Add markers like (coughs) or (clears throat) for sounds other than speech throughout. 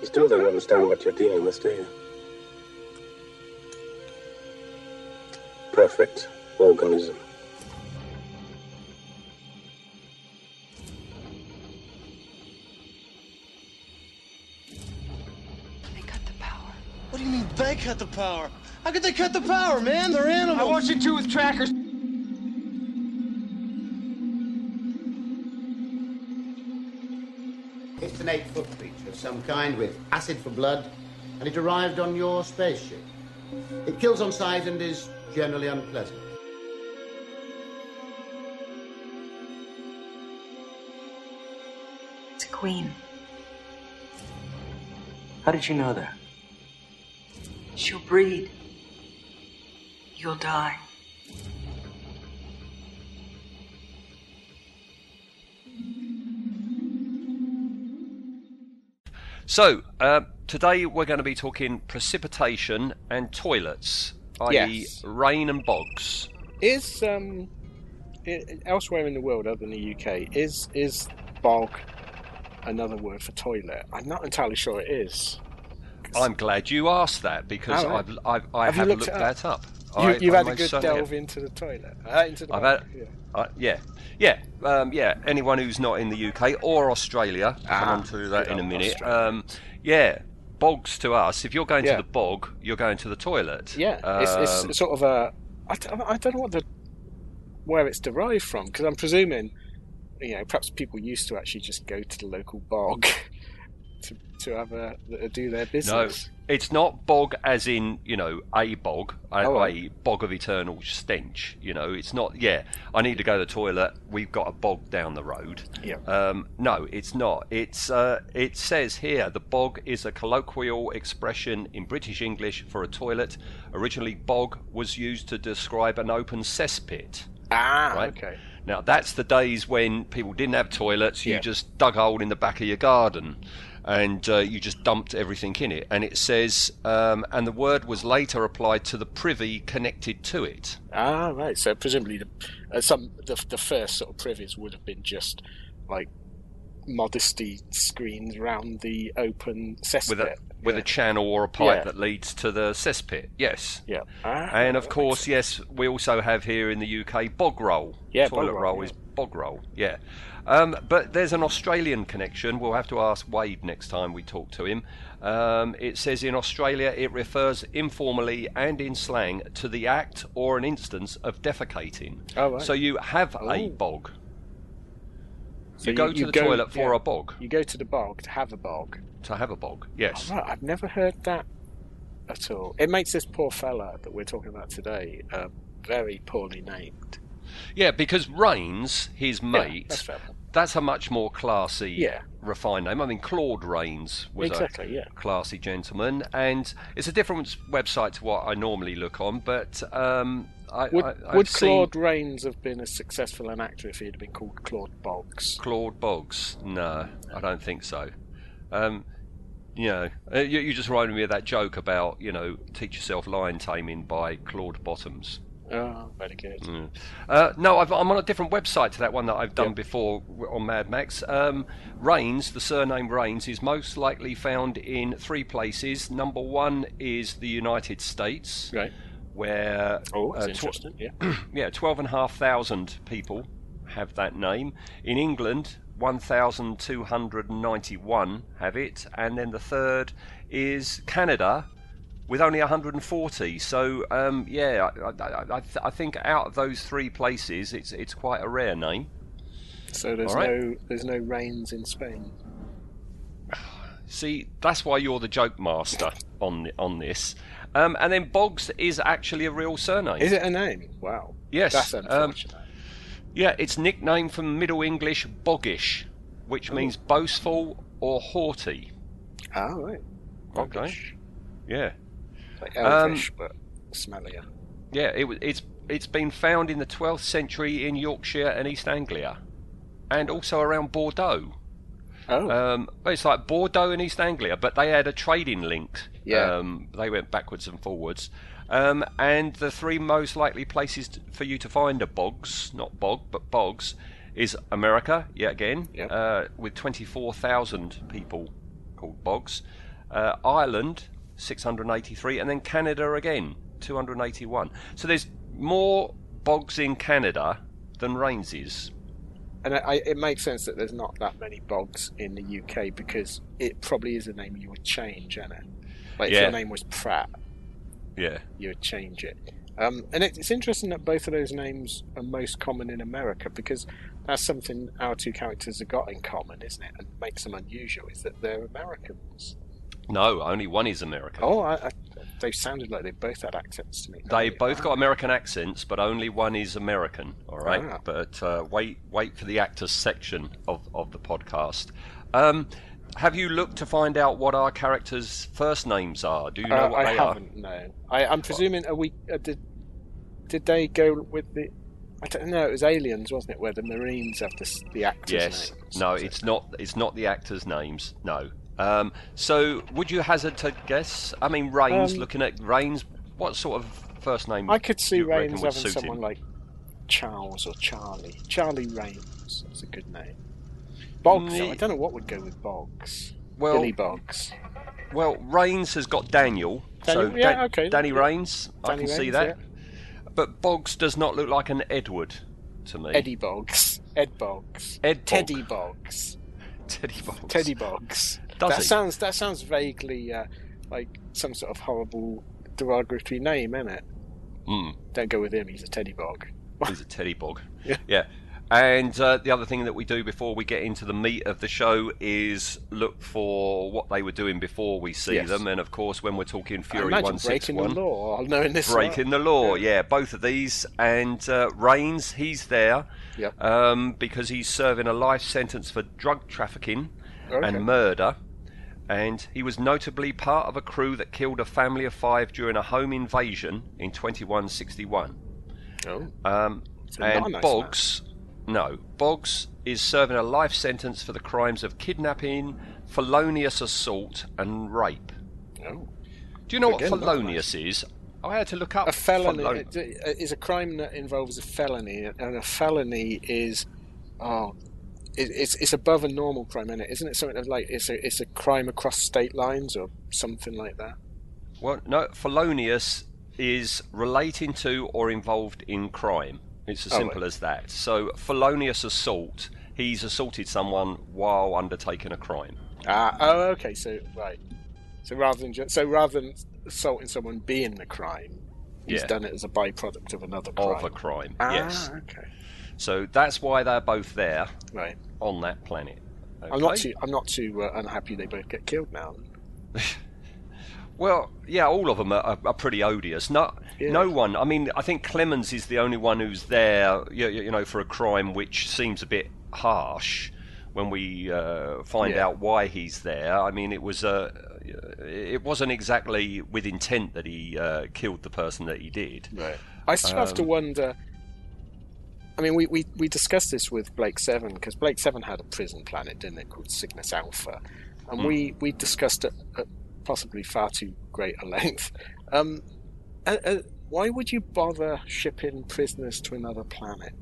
You still don't understand what you're dealing with, do you? Perfect organism. They cut the power. What do you mean they cut the power? How could they cut the power, man? They're animals. I watched you two with trackers. It's an eight-foot creature of some kind with acid for blood, and it arrived on your spaceship. It kills on sight and is generally unpleasant. It's a queen. How did you know that? She'll breed. You'll die. So, uh, today we're going to be talking precipitation and toilets, i.e., Yes. rain and bogs. Is um, elsewhere in the world other than the UK, is is bog another word for toilet? I'm not entirely sure it is. I'm glad you asked that because Oh. I've, I've, I Have have looked looked it up? that up. You, I- I had a good delve have. into the toilet, uh, into the I've had, yeah. uh, yeah, yeah, um, yeah. Anyone who's not in the UK or Australia, come Ah, on to that in a minute. Um, yeah, bogs to us. If you're going Yeah. to the bog, you're going to the toilet. Yeah, it's, Um, it's sort of a. I don't, I don't know what the where it's derived from because I'm presuming, you know, perhaps people used to actually just go to the local bog (laughs) to to have a do their No, business. It's not bog as in you know a bog, a, Oh, a bog of eternal stench. You know, it's not. Yeah, I need to go to the toilet. We've got a bog down the road. Yeah. Um, no, it's not. It's uh, it says here the bog is a colloquial expression in British English for a toilet. Originally, bog was used to describe an open cesspit. Ah, Right. okay. Now that's the days when people didn't have toilets. You Yeah. just dug a hole in the back of your garden, and uh, you just dumped everything in it. And it says, um, and the word was later applied to the privy connected to it. Ah, right. So presumably, the, uh, some the, the first sort of privies would have been just like modesty screens around the open cesspit. With a with yeah. a channel or a pipe Yeah. that leads to the cesspit, yes. yeah. Ah, And of course, yes, we also have here in the UK bog roll. Yeah, toilet bog roll, roll yeah. is bog roll. Yeah, um, but there's an Australian connection. We'll have to ask Wade next time we talk to him. Um, it says in Australia it refers informally and in slang to the act or an instance of defecating. Oh, right. So you have a Oh. bog. So you go to the toilet for yeah, a bog. You go to the bog to have a bog. To have a bog, yes. Right, I've never heard that at all. It makes this poor fella that we're talking about today uh, very poorly named. Yeah, because Rains, his mate, fair. That's a much more classy, Yeah. refined name. I mean, Claude Rains was Exactly, yeah. a classy gentleman, and it's a different website to what I normally look on. But um, I, Would, I, would seen Claude Rains have been as successful an actor if he had been called Claude Boggs? Claude Boggs? No, I don't think so. Um, you know, uh, you, you just reminded me of that joke about you know, teach yourself lion taming by Claude Bottoms. Oh, very good. Uh, no, I've, I'm on a different website to that one that I've done Yeah. before on Mad Max. Um, Rains, the surname Rains, is most likely found in three places. Number one is the United States, Right. where Oh, that's uh, tw- interesting. Yeah. (clears throat) yeah, twelve and a half thousand people have that name. In England, one thousand two hundred ninety-one have it, and then the third is Canada. With only 140, so um, yeah, I, I, I, th- I think out of those three places, it's it's quite a rare name. So there's right. no there's no rains in Spain. See, that's why you're the joke master on on this. Um, and then Boggs is actually a real surname. Is it a name? Wow. Yes, That's um. Yeah, it's nicknamed from Middle English boggish, which means boastful or haughty. Ah, right. Okay. Boggish. Yeah, Like Um, but smellier. yeah. it, it's it's been found in the 12th century in Yorkshire and East Anglia, and also around Bordeaux. Oh, Um, it's like Bordeaux and East Anglia, but they had a trading link. Yeah. Um, they went backwards and forwards. Um, and the three most likely places t- for you to find a bogs, not bog, but bogs, is America, yet again, Yep. uh, with 24,000 people called Boggs. uh, Ireland 683, and then Canada again 281. So there's more bogs in Canada than rains is. And I, I, it makes sense that there's not that many bogs in the UK because it probably is a name you would change, isn't it? Like if Yeah. your name was Pratt, Yeah. you would change it. Um, and it, it's interesting that both of those names are most common in America because that's something our two characters have got in common, isn't it? And makes them unusual is that they're Americans. No, only one is American. Oh, I, I, they sounded like they both had accents to me. They both got American accents, but only one is American. All right, Ah. but uh, wait, wait for the actors section of, of the podcast. Um, have you looked to find out what our characters' first names are? Do you know Uh, what I they haven't. No, I, I'm presuming. Are we? Uh, did did they go with the? I don't know. It was Aliens, wasn't it? Where the Marines have the the actors' Yes. names. No, Is it? it's not. It's not the actors' names. No. Um, so, would you hazard to guess? I mean, Rains. Um, looking at Rains, what sort of first name? I could see Rains having someone him? like Charles or Charlie. Charlie Rains. That's a good name. Boggs. Mm, I don't know what would go with Boggs. Well, Billy Boggs. Well, Rains has got Daniel. so Daniel- yeah, Dan- okay, Danny yeah. Rains, I Danny can see that. But Boggs does not look like an Edward to me. Eddie Boggs. Ed Boggs. Ed Bog. (laughs) Teddy Boggs. Teddy Boggs. Teddy Boggs. Does that he? sounds that sounds vaguely uh, like some sort of horrible derogatory name, isn't it? Mm, Don't go with him. He's a Teddy Bog. he's a Teddy Bog. (laughs) Yeah. And uh, the other thing that we do before we get into the meat of the show is look for what they were doing before we see Yes. them. And of course, when we're talking Fury imagine breaking the 161. law. Knowing this. breaking the law. Yeah. both of these. And uh, Rains, he's there Yep. um, because he's serving a life sentence for drug trafficking Okay. and murder. And he was notably part of a crew that killed a family of five during a home invasion in 2161. Oh. Um, So not a and nice Boggs, no, Boggs is serving a life sentence for the crimes of kidnapping, felonious assault, and rape. Oh. Do you know Again, what felonious is? I had to look up A felony felon- is a crime that involves a felony, and a felony is oh, it, it's it's above a normal crime, isn't it? Isn't it something like it's a it's a crime across state lines or something like that? Well, no, felonious is relating to or involved in crime. It's as Oh, simple as that. So, felonious assault, he's assaulted someone while undertaking a crime. Ah, oh, okay. So right. So rather than just, so rather than assaulting someone being the crime, he's Yeah. done it as a byproduct of another crime. Of a crime, ah, yes. Okay. So that's why they're both there Right. On that planet. I'm not too. I'm not too uh, unhappy they both get killed now. (laughs) Well, yeah, all of them are, are, pretty odious. No, Yeah. no one. I mean, I think Clemens is the only one who's there, you, you know, for a crime which seems a bit harsh. When we uh, find Yeah. out why he's there, I mean, it was uh, it wasn't exactly with intent that he uh, killed the person that he did. Right. I still have to Um, wonder. I mean, we, we, we discussed this with Blake Seven because Blake Seven had a prison planet, didn't it, called Cygnus Alpha, and we we discussed it at possibly far too great a length. Um, uh, uh, why would you bother shipping prisoners to another planet?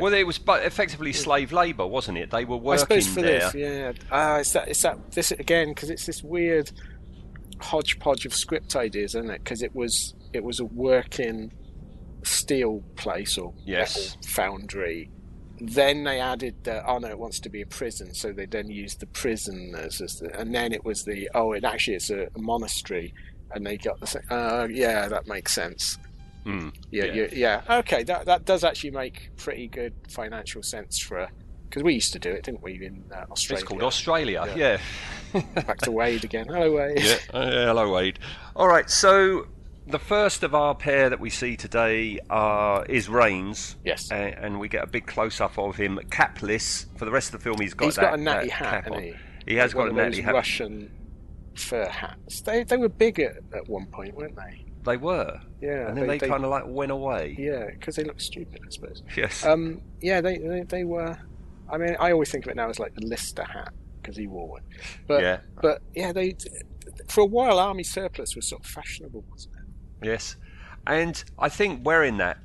Well, it was but effectively slave labour, wasn't it? They were working I suppose for there. this, yeah. Ah, it's that. It's that. This again because it's this weird hodgepodge of script ideas, isn't it? Because it was it was a working steel place or Yes. foundry. Then they added the oh no, it wants to be a prison, so they then used the prison as, as the, and then it was the oh, it actually is a, a monastery, and they got the sa- uh, yeah, that makes sense. Hmm. Yeah, Yeah. yeah, yeah. Okay, that that does actually make pretty good financial sense for because we used to do it, didn't we, in uh, Australia? It's called Australia. Yeah. yeah. Back to Wade again. Hello, Wade. yeah. Uh, hello, Wade. All right. So the first of our pair that we see today uh, is Rains. Yes. And, and we get a big close up of him, capless. For the rest of the film, he's got He's that, got a natty hat, on. he? He has got a natty hat. Russian fur hats. They they were big at, at one point, weren't they? They were. Yeah. And then they, they, kind of like went away. yeah, because they look stupid, I suppose. Yes. Um, yeah, they, they they were. I mean, I always think of it now as like the Lister hat because he wore one. But Yeah. but yeah, they for a while army surplus was sort of fashionable, wasn't it? Yes, and I think wearing that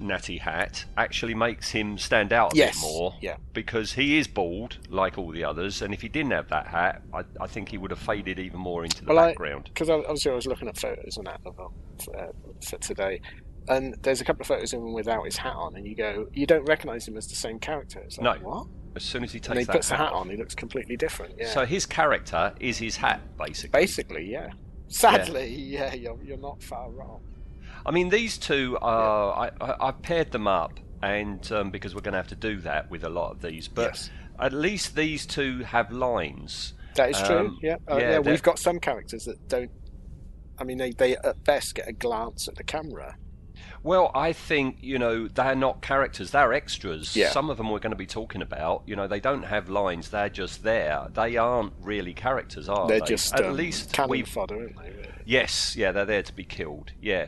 natty hat actually makes him stand out a Yes, bit more. yeah. Because he is bald, like all the others, and if he didn't have that hat, I, I think he would have faded even more into the background. Because obviously I was looking at photos and that of, uh, for today, and there's a couple of photos of him without his hat on, and you go, you don't recognise him as the same character. It's like, No. what? As soon as he takes And he that puts hat, the hat on, he looks completely different. Yeah. So his character is his hat, basically. basically, yeah. Sadly, yeah, you're, you're not far wrong. I mean, these two are. I, I, I paired them up, and um, because we're going to have to do that with a lot of these, but Yes. at least these two have lines. That is true. Um, yeah, uh, yeah, yeah. We've got some characters that don't. I mean, they, they at best get a glance at the camera. Well, I think you know they're not characters; they're extras. Yeah. Some of them we're going to be talking about. You know, they don't have lines; they're just there. They aren't really characters, are They're they? just at um, least cannon fodder, aren't they? Yes, yeah, they're there to be killed. Yeah.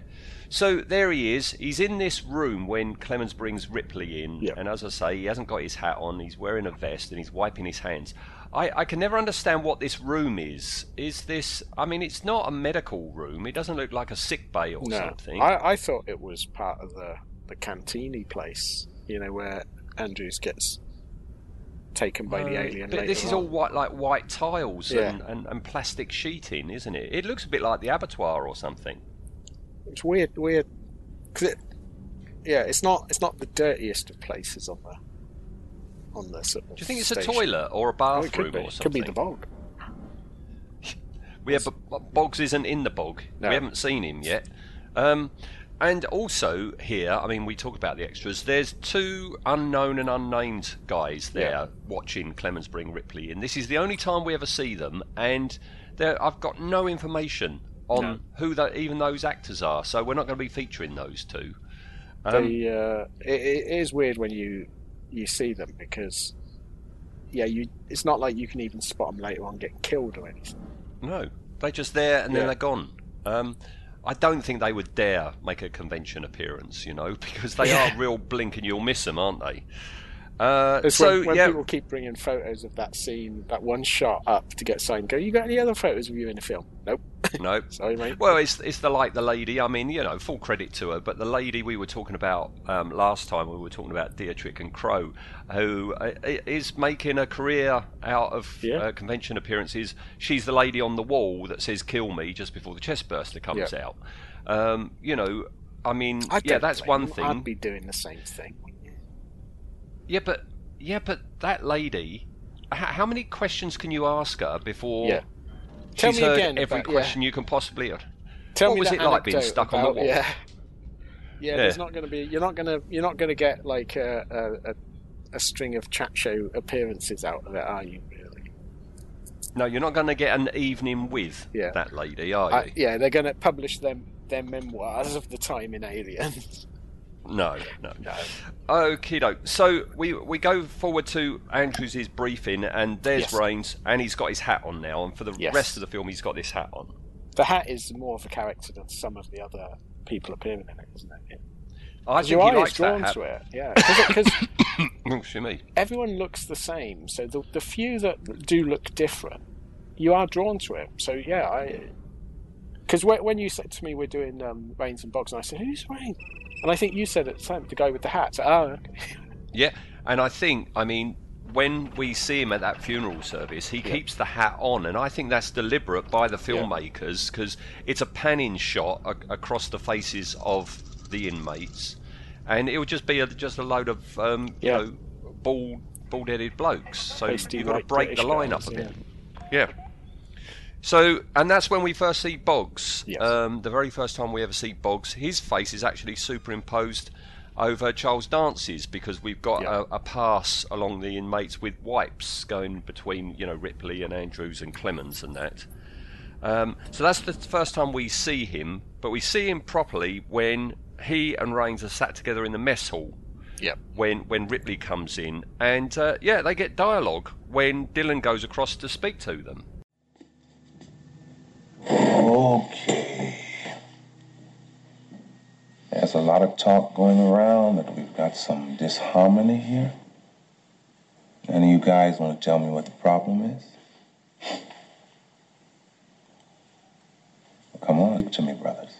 So there he is. He's in this room when Clemens brings Ripley in, and as I say, he hasn't got his hat on. He's wearing a vest and he's wiping his hands. I, I can never understand what this room is. Is this? I mean, it's not a medical room. It doesn't look like a sick bay or No, something. I, I thought it was part of the the cantini place. You know where Andrews gets taken by the Uh, alien. But this is on. all white, like white tiles Yeah. and, and, and plastic sheeting, isn't it? It looks a bit like the abattoir or something. It's weird, weird. 'cause it, yeah, it's not it's not the dirtiest of places on the on the sort of. Do you think it's station. a toilet or a it bathroom could be. or Could be the bog. Yeah, but but Boggs isn't in the bog. No. We haven't seen him yet. Um, and also here, I mean, we talk about the extras. There's two unknown and unnamed guys there Yeah. watching Clemens bring Ripley in. This is the only time we ever see them, and I've got no information on No. who the, even those actors are. So we're not going to be featuring those two. Um, they, uh, it, it is weird when you you see them because yeah, you it's not like you can even spot them later on getting killed or anything. No, they're just there and then Yeah. they're gone. Um, I don't think they would dare make a convention appearance, you know, (laughs) because they Yeah. are real blink and you'll miss them, aren't they? Uh, It's so when, when yeah, people keep bringing photos of that scene, that one shot up to get signed. Go, you got any other photos of you in the film? Nope. (laughs) no. Sorry, mate. Well, it's it's the like the lady. I mean, you know, full credit to her, but the lady we were talking about um, last time, we were talking about Dietrich and Crowe, who uh, is making a career out of Yeah. uh, convention appearances. She's the lady on the wall that says "kill me" just before the chestburster comes Yeah. out. Um, you know, I mean, I yeah, that's one thing. I'd be doing the same thing. Yeah, but yeah, but that lady. H- how many questions can you ask her before Yeah. Tell she's me heard again every about- yeah. question you can possibly? Tell What me was it like being anecdote stuck on the about- wall? Yeah. (laughs) Yeah, there's not going to be. You're not going to. You're not going to get like a, a, a, a string of chat show appearances out of it, are you? Really? No, you're not going to get an evening with Yeah. that lady, are you? Uh, yeah, they're going to publish them their memoirs of the time in Aliens. (laughs) No, no. No. Okay, doke. So we we go forward to Andrews' briefing, and there's Yes. Rains, and he's got his hat on now, and for the Yes. rest of the film, he's got this hat on. The hat is more of a character than some of the other people appearing in it, isn't it? I Your think he eye likes is that drawn hat. to it, yeah. Because (coughs) everyone looks the same, so the, the few that do look different, you are drawn to it. So yeah, I. Because when, when you said to me we're doing um, Rains and Boggs, and I said, "Who's Rain?" And I think you said at the time the guy with the hat. So, oh, okay. Yeah, and I think, I mean, when we see him at that funeral service, he keeps the hat on, and I think that's deliberate by the filmmakers because it's a panning shot a- across the faces of the inmates, and it would just be a, just a load of um, Yeah. you know bald bald-headed blokes. So you've got to break British the line guys, up a yeah. bit. Yeah. So, and that's when we first see Boggs. Yes. Um, the very first time we ever see Boggs, his face is actually superimposed over Charles Dance's because we've got Yeah. a, a pass along the inmates with wipes going between, you know, Ripley and Andrews and Clemens and that. Um, so that's the first time we see him, but we see him properly when he and Rains are sat together in the mess hall Yep. when when Ripley comes in, and uh, yeah, they get dialogue when Dillon goes across to speak to them. Okay. There's a lot of talk going around that we've got some disharmony here. Any of you guys want to tell me what the problem is? Well, come on, to me, brothers.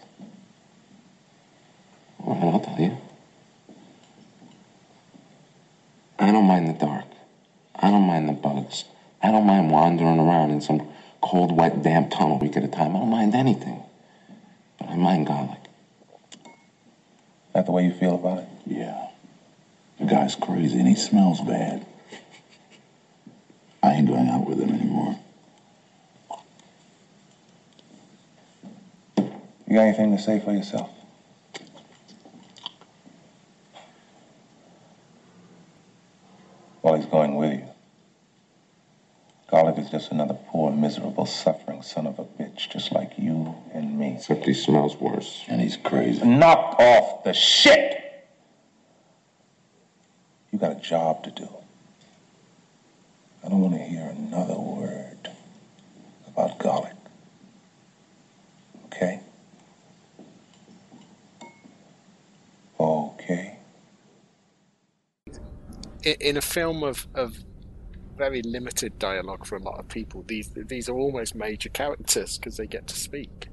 I'll tell you. I don't mind the dark. I don't mind the bugs. I don't mind wandering around in some cold, wet, damp tunnel a week at a time. I don't mind anything. But I mind Golic. That the way you feel about it? Yeah. The guy's crazy and he smells bad. I ain't going out with him anymore. You got anything to say for yourself? Well, he's going with you. Golic is just another miserable, suffering son of a bitch, just like you and me. Except he smells worse. And he's crazy. Knock off the shit! You got a job to do. I don't want to hear another word about Golic. Okay? Okay. In a film of, of very limited dialogue for a lot of people, these these are almost major characters because they get to speak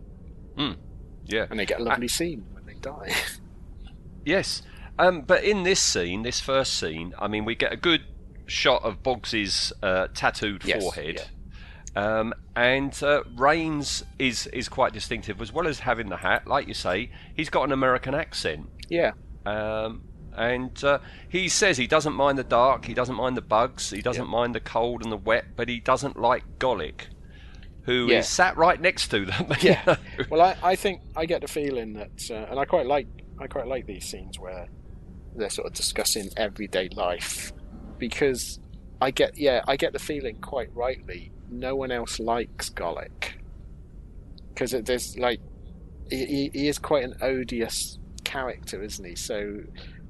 Yeah. and they get a lovely scene when they die. (laughs) Yes. Um, but in this scene, this first scene, I mean, we get a good shot of Boggs's uh, tattooed Yes, forehead. Um, and uh, Rains is is quite distinctive as well as having the hat. Like you say, he's got an American accent. yeah, Um, and uh, he says he doesn't mind the dark, he doesn't mind the bugs, he doesn't mind the cold and the wet, but he doesn't like Golic, who is Yeah. sat right next to them. (laughs) yeah. know. well, I, I think I get the feeling that, uh, and I quite like I quite like these scenes where they're sort of discussing everyday life because I get yeah I get the feeling quite rightly no one else likes Golic because there's like he- he is quite an odious character, isn't he? So.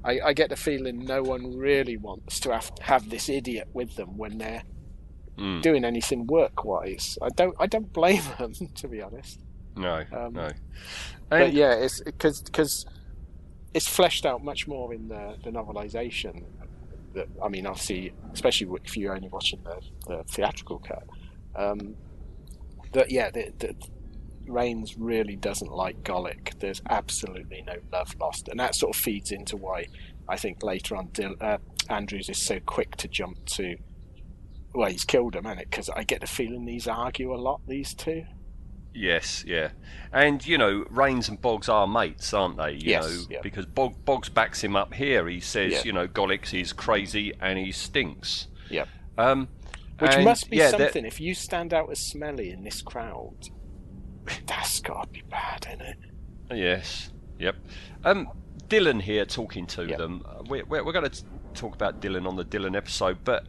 I, I get the feeling no one really wants to have have this idiot with them when they're Mm. doing anything work-wise. I don't I don't blame (laughs) them to be honest. No, Um, no. But yeah, it's because because it's fleshed out much more in the, the novelization. That I mean, obviously, especially if you're only watching the, the theatrical cut. Um, that yeah, the, the, Rains really doesn't like Golic. There's absolutely no love lost, and that sort of feeds into why I think later on Dil- uh, Andrews is so quick to jump to. Well, he's killed him, hasn't it? Because I get the feeling these argue a lot. These two. Yes, yeah, and you know, Rains and Boggs are mates, aren't they? You Yes, know, yeah. because Bog, Boggs backs him up here. He says, Yeah. you know, Golic's is crazy and he stinks. Yep. Um, Which and, must be yeah, something. If you stand out as smelly in this crowd, that's got to be bad, isn't it? Yes. Yep. Um, Dillon here talking to Yep. them. Uh, We're, we're, we're going to talk about Dillon on the Dillon episode, but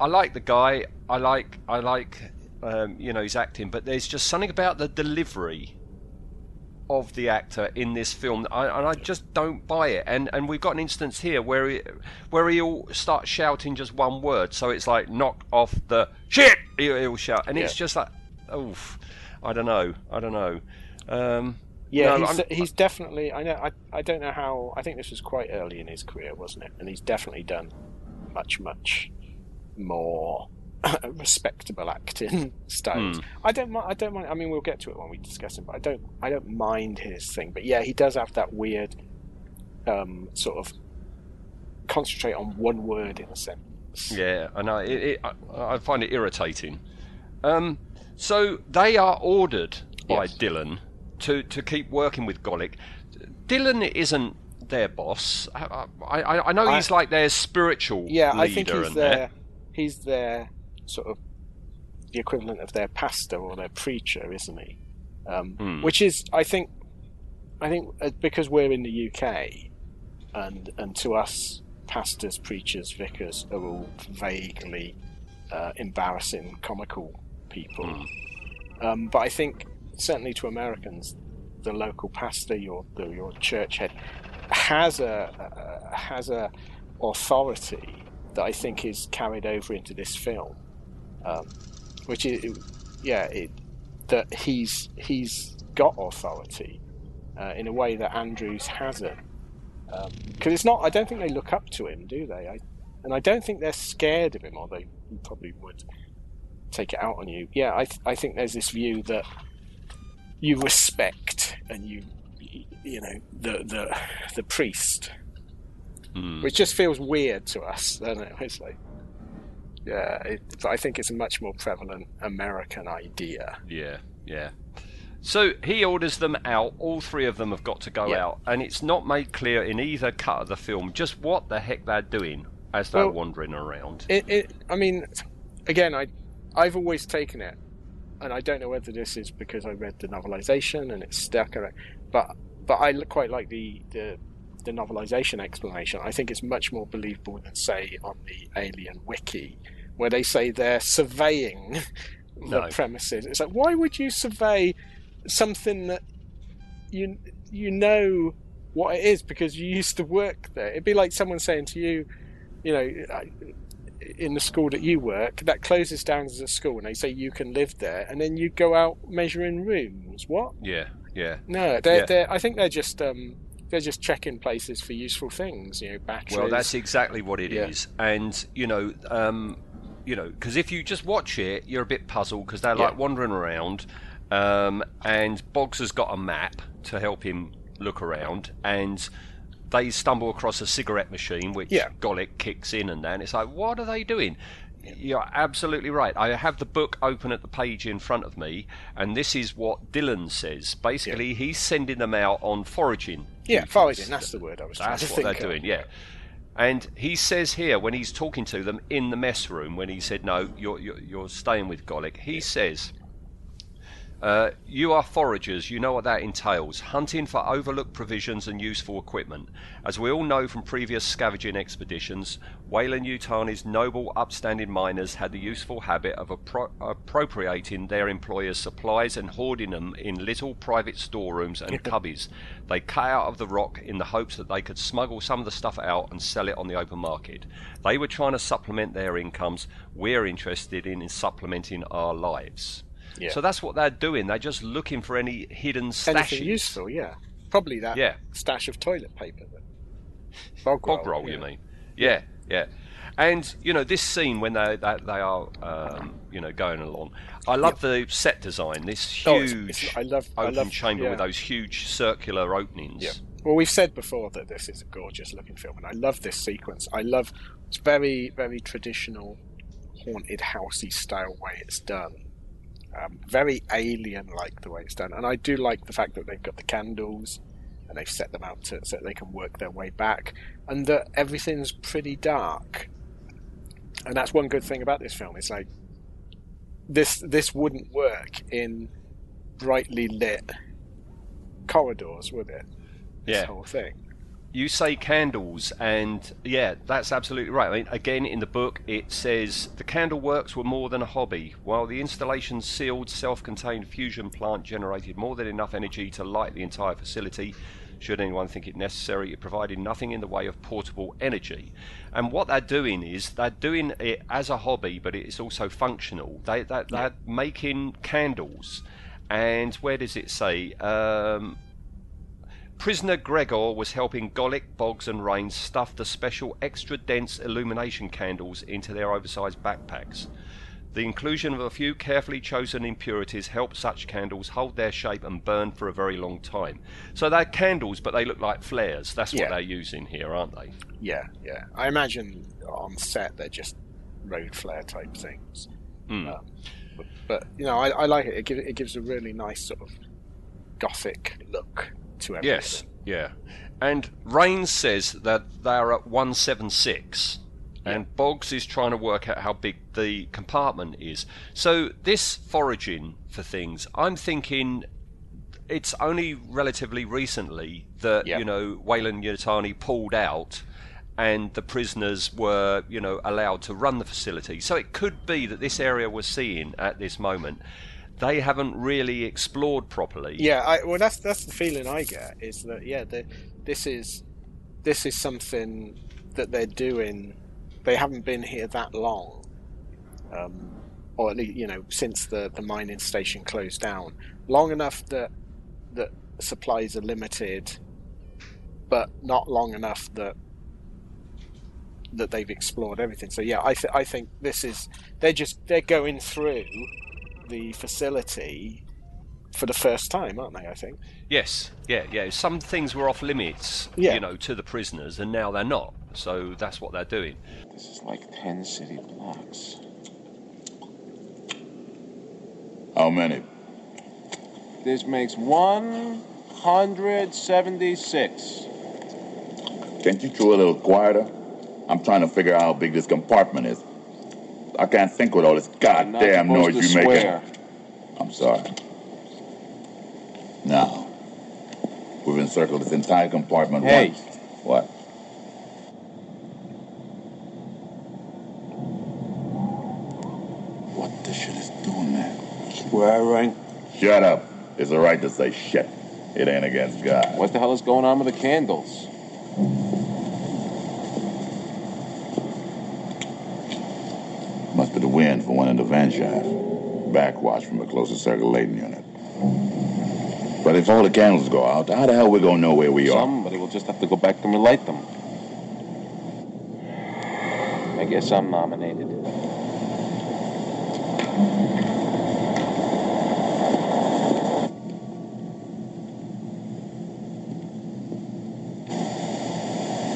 I like the guy. I like I like um, you know his acting, but there's just something about the delivery of the actor in this film, I, and I just don't buy it. And and we've got an instance here where he where he'll start shouting just one word, so it's like knock off the shit. He'll, he'll shout, and it's just like, oof. I don't know. I don't know. Um, Yeah, no, he's, he's definitely. I know. I, I don't know how. I think this was quite early in his career, wasn't it? And he's definitely done much, much more (laughs) respectable acting (laughs) styles. I don't. I don't mind. I mean, we'll get to it when we discuss him, but I don't. I don't mind his thing. But yeah, he does have that weird um, sort of concentrate on one word in a sentence. Yeah, I know. It, it, I, I find it irritating. Um, so they are ordered by Yes. Dillon to, to keep working with Golic. Dylan isn't their boss. I, I, I know he's like their spiritual Yeah. I think he's their he's their sort of the equivalent of their pastor or their preacher, isn't he? Um, Hmm. Which is, I think, I think uh, because we're in the UK, and and to us, pastors, preachers, vicars are all vaguely uh, embarrassing, comical people. Hmm. Um, but I think certainly to Americans, the local pastor, your the, your church head, has a, a has a authority that I think is carried over into this film, um, which is yeah, it, that he's he's got authority uh, in a way that Andrews hasn't. Because it's not, I don't think they look up to him, do they? I, and I don't think they're scared of him, although he probably would take it out on you. Yeah, I, th- I think there's this view that you respect and you, you know, the the the priest, Hmm. which just feels weird to us, doesn't it? It's like, Yeah, it, but I think it's a much more prevalent American idea. Yeah, yeah. So he orders them out. All three of them have got to go Yeah. out, and it's not made clear in either cut of the film just what the heck they're doing as they're Well- wandering around. It, it, I mean, again, I, I've always taken it, and I don't know whether this is because I read the novelization and it's stuck, but but I quite like the the the novelization explanation. I think it's much more believable than say on the Alien Wiki, where they say they're surveying (laughs) the No. premises. It's like why would you survey something that you you know what it is because you used to work there? It'd be like someone saying to you, you know, I- in the school that you work, that closes down as a school, and they say you can live there, and then you go out measuring rooms. What? Yeah, yeah. No, they're, Yeah. they're, I think they're just um, they're just checking places for useful things. You know, batteries. Well, that's exactly what it is, Yeah. and you know, um, you know, because if you just watch it, you're a bit puzzled because they're Yeah. like wandering around, um, and Boggs has got a map to help him look around, and they stumble across a cigarette machine, which Yeah. Golic kicks in, and then it's like, what are they doing? You're absolutely right. I have the book open at the page in front of me, and this is what Dillon says. Basically, he's sending them out on foraging. yeah, foraging. That's the word I was trying That's what they're of. doing, yeah. And he says here when he's talking to them in the mess room, when he said, "No, you're you're, you're staying with Golic," he says, uh, "You are foragers. You know what that entails: hunting for overlooked provisions and useful equipment. As we all know from previous scavenging expeditions, Weyland Yutani's noble, upstanding miners had the useful habit of appro- appropriating their employers' supplies and hoarding them in little private storerooms and (laughs) cubbies. They cut out of the rock in the hopes that they could smuggle some of the stuff out and sell it on the open market. They were trying to supplement their incomes. We're interested in, in supplementing our lives." Yeah. So that's what they're doing. They're just looking for any hidden stashes. Anything useful? Yeah, probably that. Yeah. stash of toilet paper. That bog, Bog roll, yeah. you mean? Yeah, yeah. And you know this scene when they they, they are um, you know going along. I love the set design. This Oh, it's- huge it's- I love- I love- chamber with those huge circular openings. Yeah. Well, we've said before that this is a gorgeous looking film, and I love this sequence. I love it's very, very traditional, haunted housey style way it's done. Um, very alien like the way it's done, and I do like the fact that they've got the candles and they've set them out to, so they can work their way back, and that everything's pretty dark. And that's one good thing about this film. It's like this this wouldn't work in brightly lit corridors, would it? This Yeah. whole thing. You say candles, and yeah, that's absolutely right. I mean, again, in the book, it says the candle works were more than a hobby. While the installation's sealed, self contained fusion plant generated more than enough energy to light the entire facility, should anyone think it necessary, it provided nothing in the way of portable energy. And what they're doing is they're doing it as a hobby, but it's also functional. They, they, they're making candles. And where does it say? Um, Prisoner Gregor was helping Golic, Boggs, and Rains stuff the special extra dense illumination candles into their oversized backpacks. The inclusion of a few carefully chosen impurities helped such candles hold their shape and burn for a very long time. So they're candles, but they look like flares. That's what Yeah. they're using here, aren't they? Yeah, yeah. I imagine on set they're just road flare type things. Mm. Um, but, but you know, I, I like it. It gives it gives a really nice sort of gothic look to everything. Yes, yeah. And Rains says that they're at 176, and Boggs is trying to work out how big the compartment is. So, this foraging for things, I'm thinking it's only relatively recently that, Yeah. you know, Weyland Yutani pulled out. And the prisoners were, you know, allowed to run the facility. So it could be that this area we're seeing at this moment, they haven't really explored properly. Yeah, I, well, that's that's the feeling I get is that yeah, the, this is this is something that they're doing. They haven't been here that long, um, or at least you know since the the mining station closed down, long enough that that supplies are limited, but not long enough that that they've explored everything. So yeah, I th- I think this is they're just they're going through the facility for the first time, aren't they? I think. Yes, yeah, yeah. Some things were off limits, Yeah. you know, to the prisoners, and now they're not. So that's what they're doing. This is like 10 city blocks. How many? This makes 176. Can't you chew a little quieter? I'm trying to figure out how big this compartment is. I can't think with all this goddamn noise you to making. I'm sorry. Now, we've encircled this entire compartment Hey. once. What? What the shit is doing that? Swearing. Shut up. It's a right to say shit. It ain't against God. What the hell is going on with the candles? Must be the wind from one in the vent shafts. Backwash from the closest circulating unit. But if all the candles go out, how the hell we gonna know where we are? Somebody will just have to go back and relight them. I guess I'm nominated.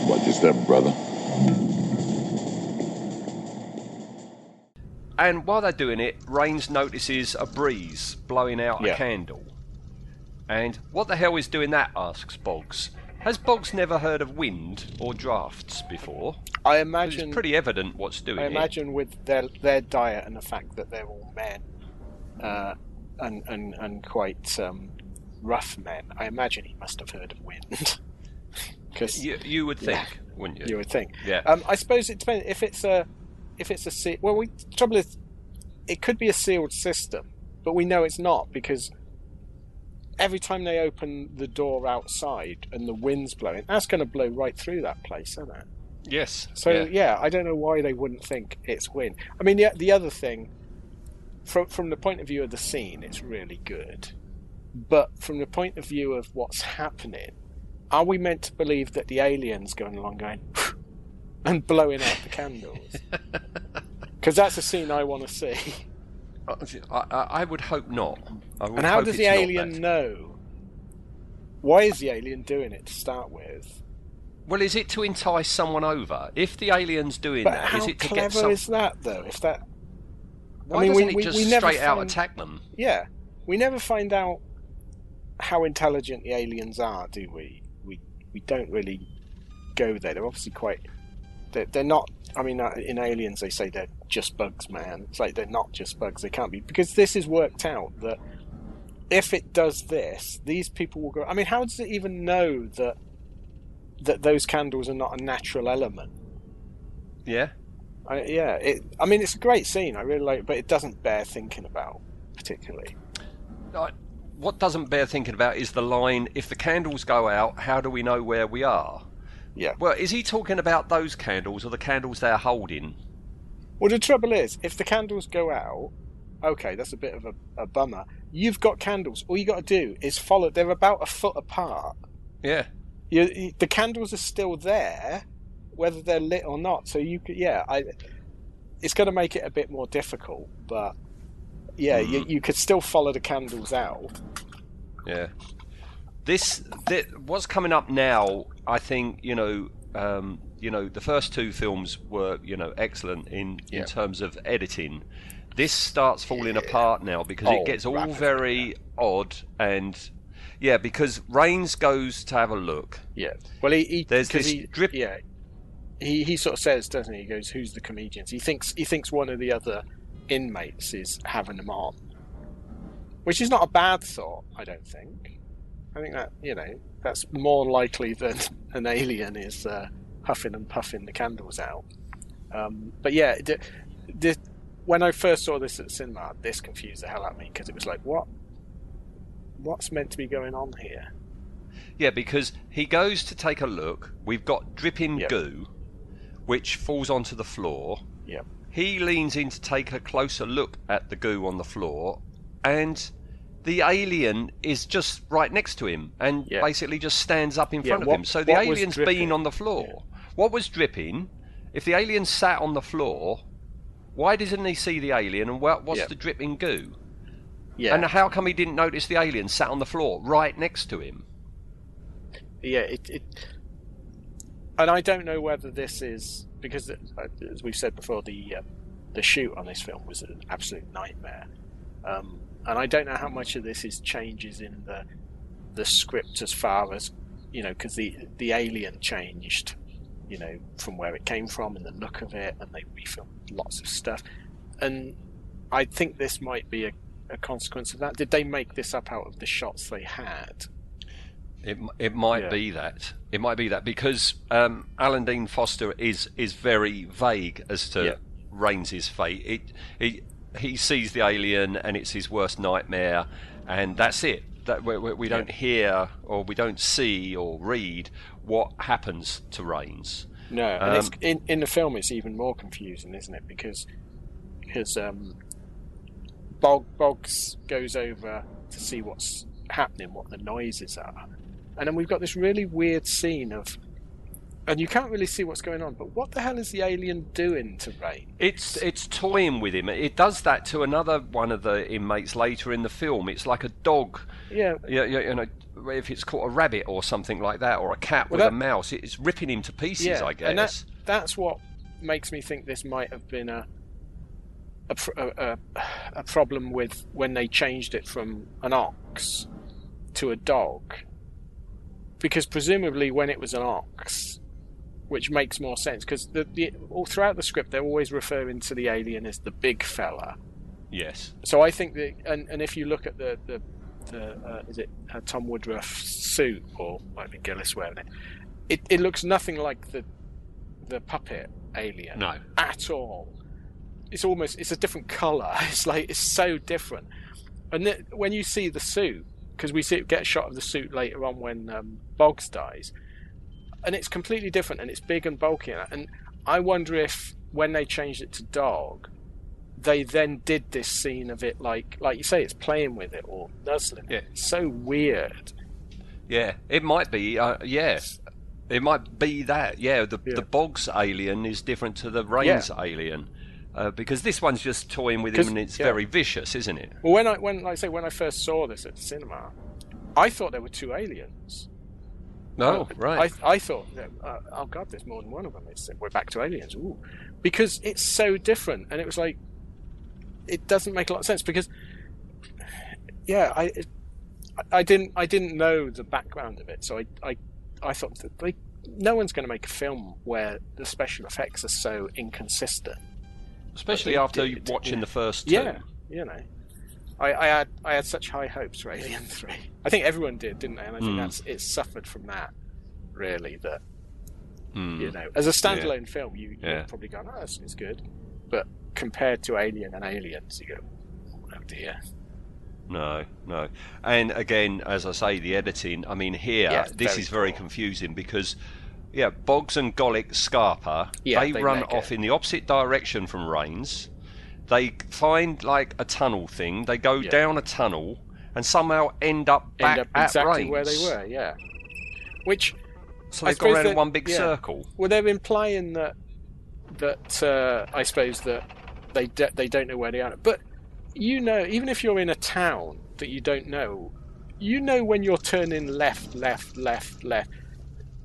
What's your step, brother. And while they're doing it, Rains notices a breeze blowing out Yeah. a candle. And what the hell is doing that? asks Boggs. Has Boggs never heard of wind or drafts before? I imagine. It's pretty evident what's doing it. I it. imagine with their their diet and the fact that they're all men, uh, and and and quite um, rough men. I imagine he must have heard of wind. (laughs) Because You, you would think, wouldn't you? you would think. Yeah. Um, I suppose it depends if it's a if it's a se- well. We trouble is, it could be a sealed system, but we know it's not because every time they open the door outside and the wind's blowing, that's going to blow right through that place, isn't it? yes. So yeah. yeah. I don't know why they wouldn't think it's wind. I mean, the the other thing, from from the point of view of the scene, it's really good, but from the point of view of what's happening, are we meant to believe that the aliens going along going and blowing out the candles? (laughs) Because that's a scene I want to uh, see. I, I, I would hope not. Would And how does the alien know? Why is the alien doing it to start with? Well, is it to entice someone over? If the alien's doing But that, how is it to get some? is that, though? If that, Why I mean, doesn't we- it just we never straight out find- attack them? yeah, we never find out how intelligent the aliens are, do we? We we don't really go there. They're obviously quite. They're, they're not. I mean, uh, in Aliens, they say they're just bugs, man. It's like they're not just bugs. They can't be because this is worked out that if it does this, these people will go. I mean, how does it even know that that those candles are not a natural element? Yeah. I, yeah, it, I mean, it's a great scene. I really like, it, but it doesn't bear thinking about particularly. I- what doesn't bear thinking about is the line: "If the candles go out, how do we know where we are?" Yeah. Well, is he talking about those candles or the candles they're holding? Well, the trouble is, if the candles go out, okay, that's a bit of a, a bummer. You've got candles. All you got to do is follow. They're about a foot apart. Yeah. You, you, the candles are still there, whether they're lit or not. So you could, yeah, I. It's going to make it a bit more difficult, but yeah, you, mm. you could still follow the candles out. Yeah. This, thi- what's coming up now? I think you know. Um, you know, the first two films were you know excellent in in terms of editing. This starts falling apart now because Oh, it gets all rapidly, very odd and yeah, because Rains goes to have a look. Yeah. Well, he, he There's this he, drip- Yeah. He he sort of says, doesn't he? He goes, "Who's the comedians?" He thinks he thinks one of the other inmates is having them on, which is not a bad thought. I don't think. I think that you know that's more likely than (laughs) an alien is uh, huffing and puffing the candles out. Um, but yeah, the, the, when I first saw this at cinema, this confused the hell out of me because it was like, what? What's meant to be going on here? Yeah, because he goes to take a look. We've got dripping Yep. goo, which falls onto the floor. Yep. He leans in to take a closer look at the goo on the floor, and the alien is just right next to him and Yeah. basically just stands up in Yeah, front of what- him. So the alien's been on the floor. What was dripping? If the alien sat on the floor, why doesn't he see the alien and what, what's Yeah. the dripping goo? Yeah. And how come he didn't notice the alien sat on the floor right next to him? yeah, it, it, and I don't know whether this is because, uh, as we've said before, the uh, the shoot on this film was an absolute nightmare, um, and I don't know how much of this is changes in the the script as far as you know, because the the alien changed, you know, from where it came from and the look of it, and they refilmed lots of stuff, and I think this might be a, a consequence of that. Did they make this up out of the shots they had? It it might Yeah. be that. It might be that because um, Alan Dean Foster is is very vague as to Yeah. Rains's fate. It he he sees the alien and it's his worst nightmare, and that's it. That we, we, we don't hear or we don't see or read what happens to Rains. No, and it's, Um, in in the film it's even more confusing, isn't it? Because because um, Bog, Boggs goes over to see what's happening, what the noises are, and then we've got this really weird scene of, and you can't really see what's going on. But what the hell is the alien doing to Rain? It's it's toying with him. It does that to another one of the inmates later in the film. It's like a dog. Yeah, Yeah, yeah, you know, if it's caught a rabbit or something like that, or a cat Well, with that- a mouse, it's ripping him to pieces. yeah, I guess. and that, that's what makes me think this might have been a a, a, a, a problem with when they changed it from an ox to a dog, because presumably when it was an ox, which makes more sense, because the, the all throughout the script they're always referring to the alien as the big fella. yes. So I think that, and, and if you look at the the, the uh, is it uh, Tom Woodruff's suit or might be Gillis wearing it, it, it looks nothing like the the puppet alien No. at all. It's almost it's a different color. (laughs) It's like it's so different. And th- when you see the suit, because we see get a shot of the suit later on when um, Boggs dies, and it's completely different and it's big and bulky. And I wonder if when they changed it to dog, they then did this scene of it like like you say it's playing with it or nuzzling it. It's so weird. Yeah, it might be. Uh, yeah, it might be that. Yeah, the Yeah. the Boggs alien is different to the Rains alien uh, because this one's just toying with him and it's yeah. very vicious, isn't it? Well, when I when like I say when I first saw this at the cinema, I thought there were two aliens. No, right. I, I thought, uh, oh god, there's more than one of them. It's, we're back to aliens, Ooh. because it's so different, and it was like, it doesn't make a lot of sense because, yeah, I, it, I didn't, I didn't know the background of it, so I, I, I thought that like, no one's going to make a film where the special effects are so inconsistent. Especially after did, watching yeah. the first two. Yeah, you know. I, I had I had such high hopes for Alien (laughs) Three. I think everyone did, didn't they? And I think Mm. that's it suffered from that. Really, that Mm. you know, as a standalone film, you Yeah. probably go, "Oh, it's, it's good," but compared to Alien and Aliens, you go, "Oh dear." No, no. And again, as I say, the editing, I mean, here, Yeah, this very is very poor. confusing because, yeah, Boggs and Golic Scarpa, Yeah, they, they run off it. in the opposite direction from Rains. They find, like, a tunnel thing. They go Yeah. down a tunnel and somehow end up back End up at exactly where they were, yeah. Which So they've gone around in that- one big yeah. circle. well, they're implying that that uh, I suppose that they de- they don't know where they are. But you know, even if you're in a town that you don't know, you know when you're turning left, left, left, left.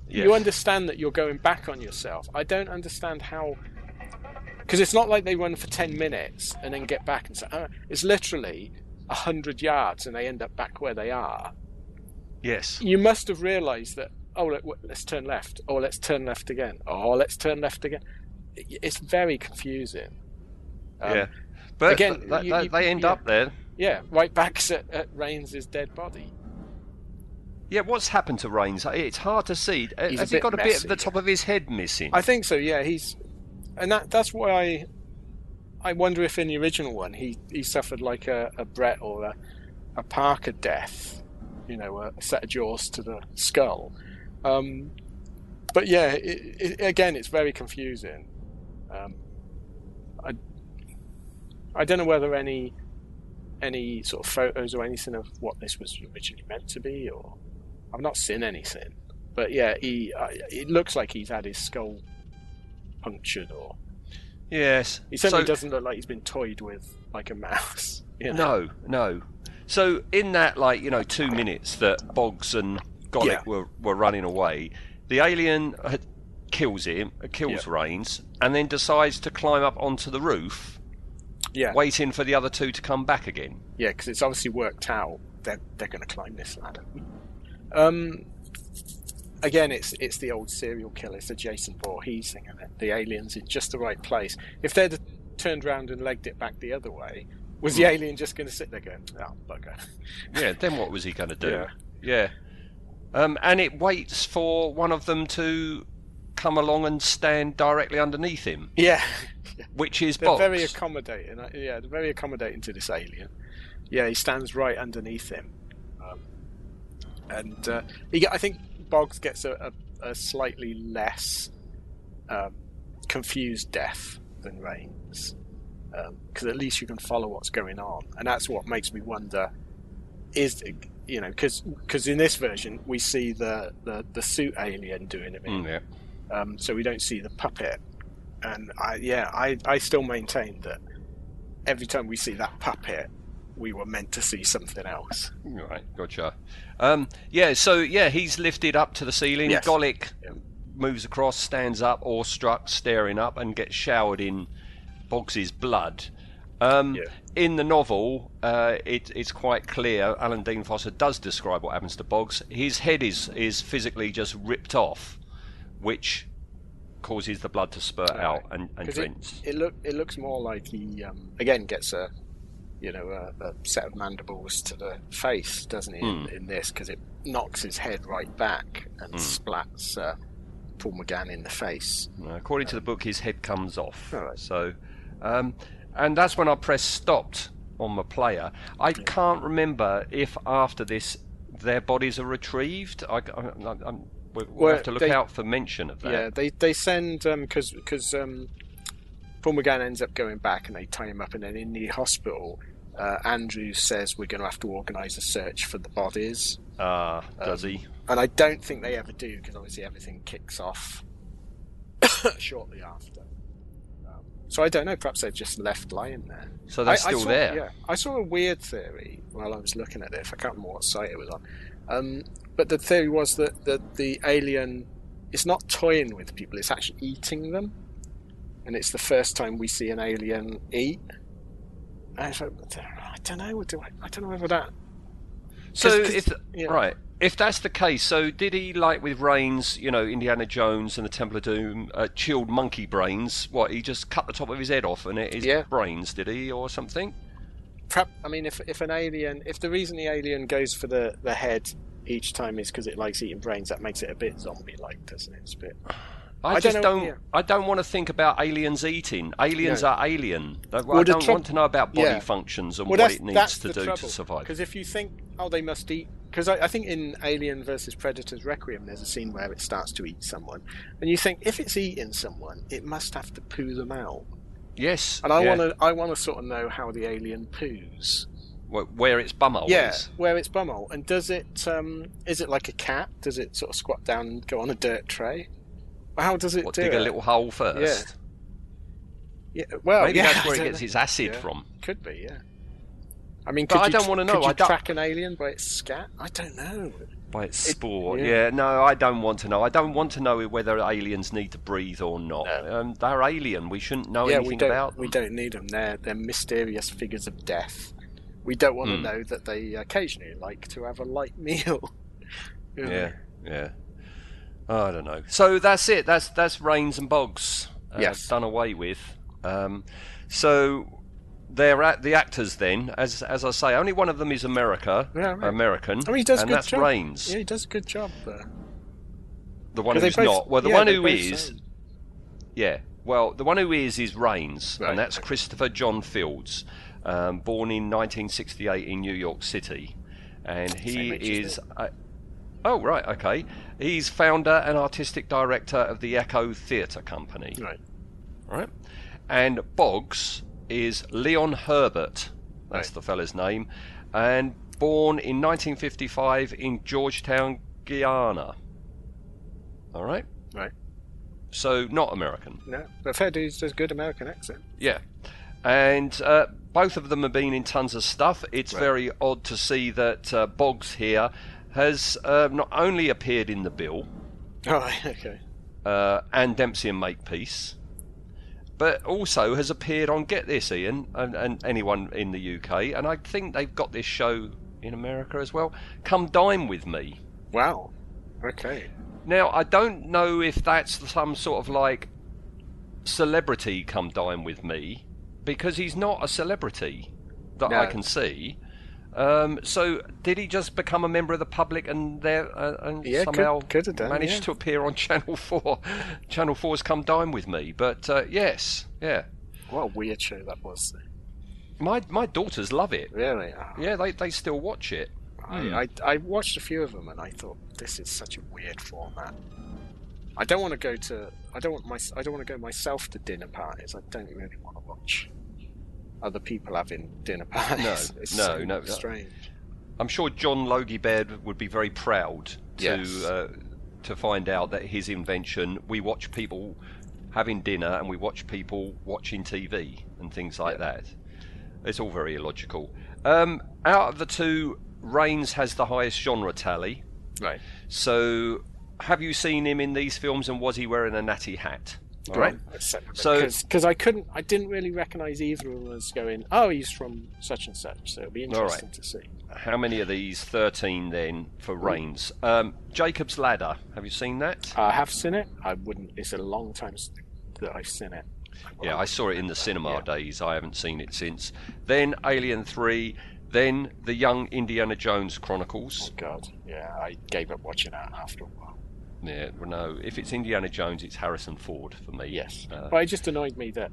You understand that you're going back on yourself. I don't understand how. Because it's not like they run for 10 minutes and then get back and say, oh, it's literally 100 yards and they end up back where they are. Yes. You must have realised that, oh, let, let's turn left. Oh, let's turn left again. Oh, let's turn left again. It's very confusing. Um, yeah. But again, th- th- you- you- they end yeah. up there. Yeah, right back at, at Rains' dead body. Yeah, what's happened to Rains? It's hard to see. He's Has he got a bit of the top of his head missing? I think so. Yeah, he's, and that that's why I, I wonder if in the original one he, he suffered like a, a Brett or a, a Parker death, you know, a, set of jaws to the skull. Um, but yeah, it, it, again, it's very confusing. Um, I, I don't know whether any any sort of photos or anything of what this was originally meant to be, or I've not seen anything. But yeah, he uh, it looks like he's had his skull punctured, or yes. he certainly So- doesn't look like he's been toyed with like a mouse. (laughs) You know? No, no. So in that, like you know, two minutes that Boggs and Golic Yeah. were were running away, the alien kills him, kills Yeah. Rains, and then decides to climb up onto the roof, Yeah, waiting for the other two to come back again. yeah, because it's obviously worked out. They're they're going to climb this ladder. Um, again, it's it's the old serial killer. It's the Jason Voorhees thing, and the aliens in just the right place. If they'd turned around and legged it back the other way, was the alien just going to sit there going, "Oh bugger"? (laughs) Yeah. Then what was he going to do? Yeah. Yeah. Um, and it waits for one of them to come along and stand directly underneath him, Yeah, (laughs) which is they're Boggs. very accommodating. uh, Yeah, they're very accommodating to this alien. Yeah, he stands right underneath him, um, and uh, he, I think Boggs gets a, a, a slightly less um, confused death than Rains, because at least you can follow what's going on, and that's what makes me wonder: is you know, because in this version we see the, the, the suit alien doing it, Mm, yeah. um, so we don't see the puppet. And I, yeah, I, I still maintain that every time we see that puppet, we were meant to see something else. Right, gotcha. Um, yeah, so yeah, he's lifted up to the ceiling. Yes. Golic Yeah. moves across, stands up, awestruck, staring up, and gets showered in Boggs's blood. Um, Yeah. In the novel, uh, it, it's quite clear. Alan Dean Foster does describe what happens to Boggs. His head is is physically just ripped off, which causes the blood to spurt out and, and. It, it look it looks more like he um, again gets a you know a, a set of mandibles to the face, doesn't he? Hmm. In, in this because it knocks his head right back and splats uh, Paul McGann in the face. According to the book, his head comes off. Right. So, um, and that's when I pressed stopped on the player. I can't remember if after this their bodies are retrieved. I, I, I'm, we'll Well, have to look they- out for mention of that. Yeah, they they send because because um, Paul McGann ends up going back and they tie him up, and then in the hospital, uh, Andrew says we're going to have to organise a search for the bodies, Ah, does Um, he? and I don't think they ever do because obviously everything kicks off (coughs) shortly after. Um, so I don't know. Perhaps they're just left lying there. So they're I- I still saw- there. Yeah, I saw a weird theory while I was looking at this. I can't remember what site it was on. Um, but the theory was that, that the alien is not toying with people; it's actually eating them, and it's the first time we see an alien eat. I I don't know. Do I, I don't know whether that. So 'cause- 'cause- if yeah. right, if that's the case, so did he like with Rains, you know, Indiana Jones and the Temple of Doom, uh, chilled monkey brains? What he just cut the top of his head off and it is Yeah. brains, did he, or something? Perhaps, I mean, if if an alien, if the reason the alien goes for the, the head each time is because it likes eating brains, that makes it a bit zombie-like, doesn't it? It's a bit. I, I don't just know, don't. yeah. I don't want to think about aliens eating. Aliens No. are alien. I Well, the don't troub- want to know about body yeah. functions and Well, what it needs to do trouble. to survive. Because if you think, oh, they must eat. Because I, I think in Alien versus Predator's Requiem, there's a scene where it starts to eat someone, and you think if it's eating someone, it must have to poo them out. Yes, And I yeah. want to, I want to sort of know how the alien poos. Wh- where its bumhole yeah, is. where it's bumhole, and does it? Um, is it like a cat? Does it sort of squat down and go on a dirt tray? How does it What, do dig it? a little hole first. Yeah, well, Maybe yeah, that's where it gets know. its acid Yeah. from. Could be, yeah. I mean, But could I don't tr- wanna know, Could you I don't- track an alien by its scat? I don't know. By its It- spore. yeah. yeah. no, I don't want to know. I don't want to know whether aliens need to breathe or not. No. Um, they're alien. We shouldn't know yeah, anything we don't. about them. We don't need them. They're they're mysterious figures of death. We don't want Hmm. to know that they occasionally like to have a light (laughs) meal. Yeah, yeah. I don't know. So that's it. That's that's Rains and Boggs. Uh, Yes. Done away with. Um, so they're at the actors then, as as I say, only one of them is America, Yeah, right. American, I mean, he does a and good that's job. Rains. Yeah, he does a good job there. The one who's both- not. Well, the yeah, one who is. sound- Yeah. Well, the one who is is Rains, Right, and that's okay. Christopher John Fields, um, born in 1968 in New York City, and he age is. A, oh right, okay. He's founder and artistic director of the Echo Theatre Company. Right. Right. And Boggs is Leon Herbert. That's Right. the fella's name, and born in 1955 in Georgetown, Guyana. All right. Right. So not American. No, but fair dues does good American accent. Yeah. and uh, both of them have been in tons of stuff. It's very odd to see that uh, Boggs here has uh, not only appeared in the bill right, (laughs) okay. uh, and Dempsey and Makepeace, but also has appeared on Get This, Ian, and, and anyone in the UK, and I think they've got this show in America as well. Come dine with me. Wow. Okay. Now, I don't know if that's some sort of like celebrity come dine with me, because he's not a celebrity that I can see. Um, so, did he just become a member of the public and there uh, and Yeah, somehow could have done, managed yeah. to appear on (laughs) Channel Four? Channel 4's Come Dine with Me, but uh, yes, yeah, What a weird show that was. my my daughters love it. Really? Oh, Yeah, they they still watch it. I, I, I watched a few of them and I thought this is such a weird format. I don't want to go to. I don't want my. I don't want to go myself to dinner parties. I don't really want to watch other people having dinner parties. No, (laughs) it's no, so no, strange. I'm sure John Logie Baird would be very proud to Yes. uh, to find out that his invention. We watch people having dinner and we watch people watching TV and things like that. It's all very illogical. Um, out of the two, Rains has the highest genre tally. Right. So, have you seen him in these films, and was he wearing a natty hat? All right. So- So because I couldn't, I didn't really recognise either of them as going. Oh, he's from such and such. So it'll be All right. interesting to see. How many of these? Thirteen then for Rains. Um, Jacob's Ladder. Have you seen that? I have seen it. I wouldn't. It's a long time s- that I've seen it. Yeah, I saw it in the cinema days. I haven't seen it since. Then Alien 3, then the Young Indiana Jones Chronicles. God, yeah, I gave up watching that after a while. Yeah, well, no, if it's Indiana Jones, it's Harrison Ford for me. Yes, Uh, but it just annoyed me that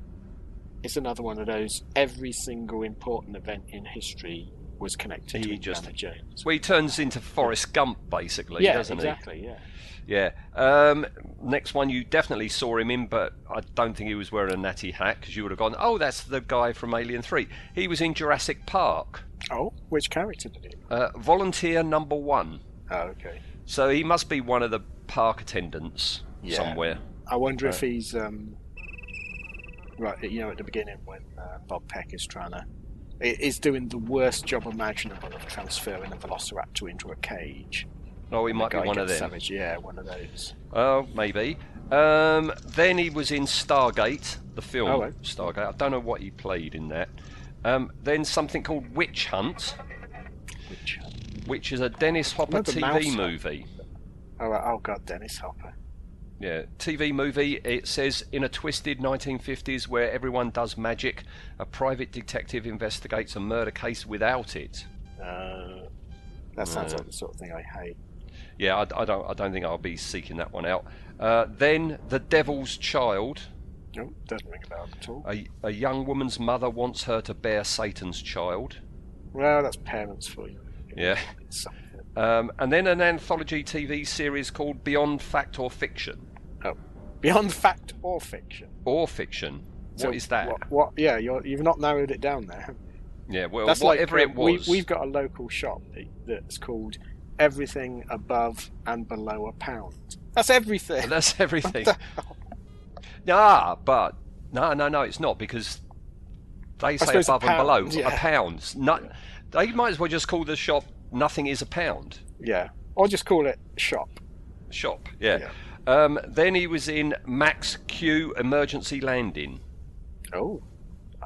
it's another one of those. Every single important event in history was connected He to just- Indiana Jones. well, he turns into Forrest Gump, basically, yeah, doesn't exactly. Yeah. he? Yeah. Um, next one, you definitely saw him in, but I don't think he was wearing a natty hat because you would have gone, oh, that's the guy from Alien 3. He was in Jurassic Park. Oh, which character did he? Uh, volunteer number one. Oh, okay. So he must be one of the park attendants Yeah. somewhere. I wonder if he's um, right. You know, at the beginning when uh, Bob Peck is trying to i- is doing the worst job imaginable of transferring a Velociraptor into a cage. Oh, he might be one of gets them. Savage. Yeah, one of those. Oh, maybe. Um, then he was in Stargate, the film Oh, right. Stargate. I don't know what he played in that. Um, then something called Witch Hunt, Which, which is a Dennis Hopper Mouse TV Hunt? movie. oh, oh God, Dennis Hopper. Yeah, TV movie. It says in a twisted 1950s where everyone does magic, a private detective investigates a murder case without it. Uh, that sounds like the sort of thing I hate. Yeah, I, I don't. I don't think I'll be seeking that one out. Uh, then the Devil's Child. No, doesn't ring a bell at all. A, a young woman's mother wants her to bear Satan's child. Well, that's parents for you. Yeah. Um, and then an anthology TV series called Beyond Fact or Fiction. Oh, beyond fact or fiction. Or fiction. So what is that? What? what yeah, you're, you've not narrowed it down there. Yeah, well, That's like whatever uh, it was. We, we've got a local shop that's called everything above and below a pound. That's everything. That's (laughs) everything. What the hell? Ah, but no, no, no, it's not because they say above and below pound, a yeah. pound. No, They might as well just call the shop "Nothing is a pound." Yeah, or just call it shop. Shop, yeah. Um, then he was in Max Q Emergency Landing. Oh,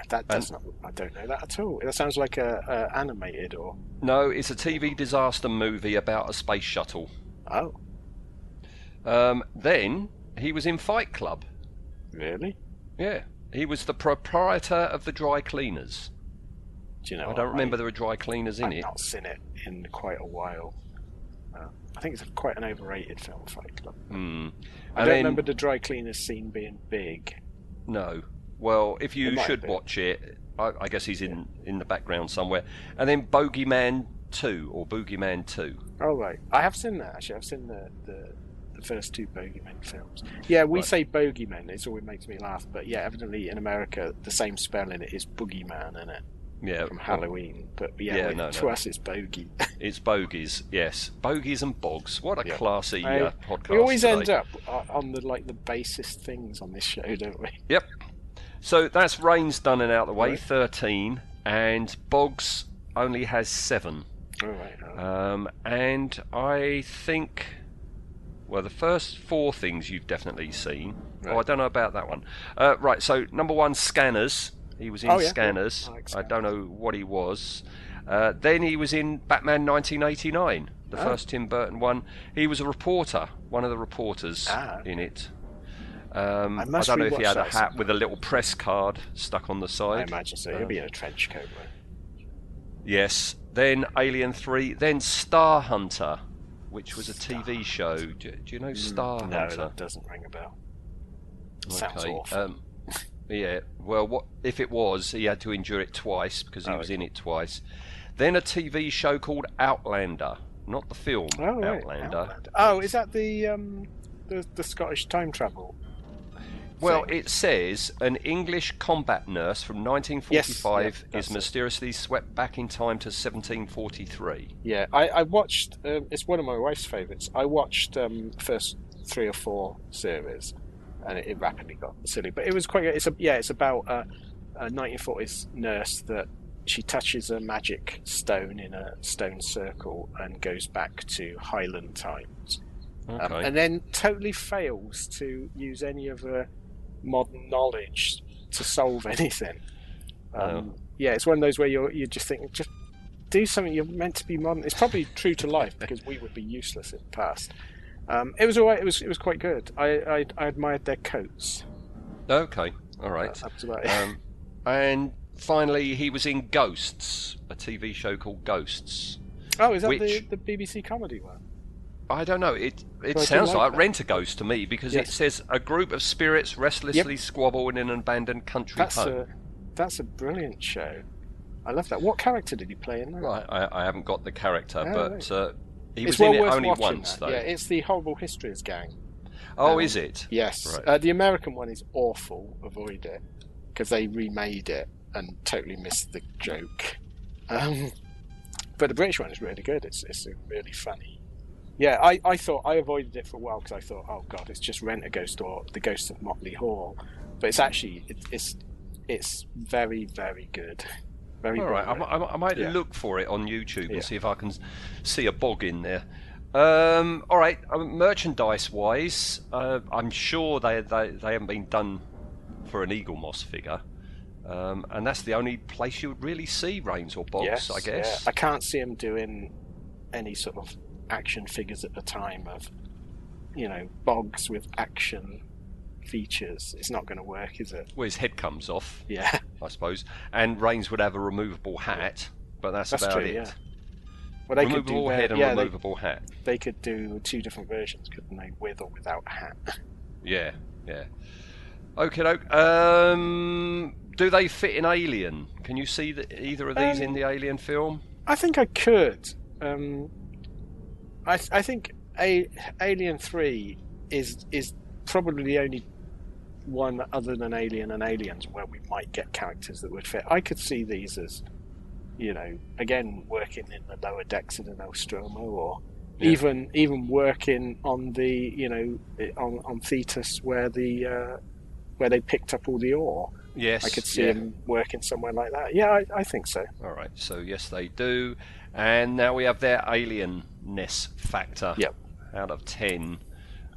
that does not. I don't know that at all. That sounds like a, a animated or. No, it's a TV disaster movie about a space shuttle. Oh, Um, then he was in Fight Club. really? Yeah, he was the proprietor of the dry cleaners. Do you know? I don't remember I, there were dry cleaners in it. I've not seen it in quite a while. Uh, I think it's quite an overrated film, Fight Club. Hmm. I don't then- remember the dry cleaners scene being big. No. Well, if you should watch it, I, I guess he's in in the background somewhere. And then Bogeyman Two or Boogeyman Two. Oh right, I have seen that actually. I've seen the the, the first two Bogeymen films. Yeah, we Right. say Bogeymen. It's always makes me laugh. But yeah, evidently in America the same spelling it is Boogeyman in it Yeah. from Halloween. But yeah, Yeah, no, to no. us it's Bogey. (laughs) It's bogies, yes, bogies and bogs. What a Yeah. classy I- uh, podcast. we always today. end up on the like the basest things on this show, don't we? Yep. So that's Rain's done and out the way, Right. 13, and Boggs only has 7. All right. all right. Um, and I think, well, the first four things you've definitely seen. Oh, I don't know about that one. Uh, right, so number one, Scanners. He was in Oh, yeah, Scanners. I like I don't know what he was. Uh, then he was in Batman 1989, the Oh. first Tim Burton one. He was a reporter, one of the reporters Ah. in it. Um, I I, don't know if he had a hat with a little press card stuck on the side. I imagine so. He'll be in a trench coat. Right? Yes. Then Alien 3. Then Star Hunter, which was a TV show. Do, do you know Star Mm, No, Hunter? that doesn't ring a bell. Sounds awful. Um, yeah. Well, what if it was? He had to endure it twice because he Oh, was okay. in it twice. Then a TV show called Outlander, not the film. Oh, right. Outlander. Outlander. Oh, is that the um, the the Scottish time travel? Well, thing? it says an English combat nurse from 1945 Yes, yeah, is it. mysteriously swept back in time to 1743. Yeah, I, I watched. Um, it's one of my wife's favourites. I watched um, first three or four series, and it, it rapidly got silly. But it was quite. It's a yeah. It's about a, a 1940s nurse that she touches a magic stone in a stone circle and goes back to Highland times, Okay. um, and then totally fails to use any of her modern knowledge to solve (laughs) anything. Um, Oh. Yeah, it's one of those where you're you just think just do something you're meant to be modern. It's probably true to life because we would be useless in the past. Um, it was alright. It was it was quite good. I I, I admired their coats. okay. All right. That was about it. Um, and finally, he was in Ghosts, a TV show called Ghosts. oh, is that which- the, the BBC comedy one? I don't know. It it So sounds like like. Rent a Ghost to me because it says a group of spirits restlessly squabble in an abandoned country That's home. a that's a brilliant show. I love that. What character did he play in that? Right, I, I haven't got the character, Oh, but right. uh, he it's was well in it worth only watching once, that. though. Yeah, it's the Horrible Histories gang. oh, um, is it? Yes. Right. Uh, the American one is awful. Avoid it because they remade it and totally missed the joke. Um, but the British one is really good. It's it's really funny. Yeah, I, I thought I avoided it for a while because I thought, oh god, it's just Rent a Ghost or The Ghost of Motley Hall. But it's actually it, it's it's very very good. Very All right, I, I, I might Yeah. look for it on YouTube Yeah. and see if I can see a bog in there. Um, all right, um, merchandise wise, uh, I'm sure they, they they haven't been done for an Eaglemoss figure, um, and that's the only place you would really see Rains or Boggs, Yes, I guess. yeah. I can't see him doing any sort of action figures at the time of, you know, Boggs with action features. It's not going to work, is it? Well, his head comes off, Yeah, I suppose, and Rains would have a removable hat, but that's, that's about true. it. Yeah. Well, they could do removable their- head and yeah, they, removable hat. they could do two different versions, couldn't they? With or without a hat. (laughs) Yeah, yeah. Okay, doke. Um, do they fit in Alien? Can you see the, either of these Um, in the Alien film? I think I could. Um, I I think a, Alien Three is is probably the only one other than Alien and Aliens where we might get characters that would fit. I could see these as, you know, again working in the lower decks of the Nostromo, or Yeah. even even working on the you know on on Thetis where the uh, where they picked up all the ore. Yes, I could see yeah. him working somewhere like that. Yeah, I, I think so. All right, so yes, they do. And now we have their alienness factor. Yep. Out of ten.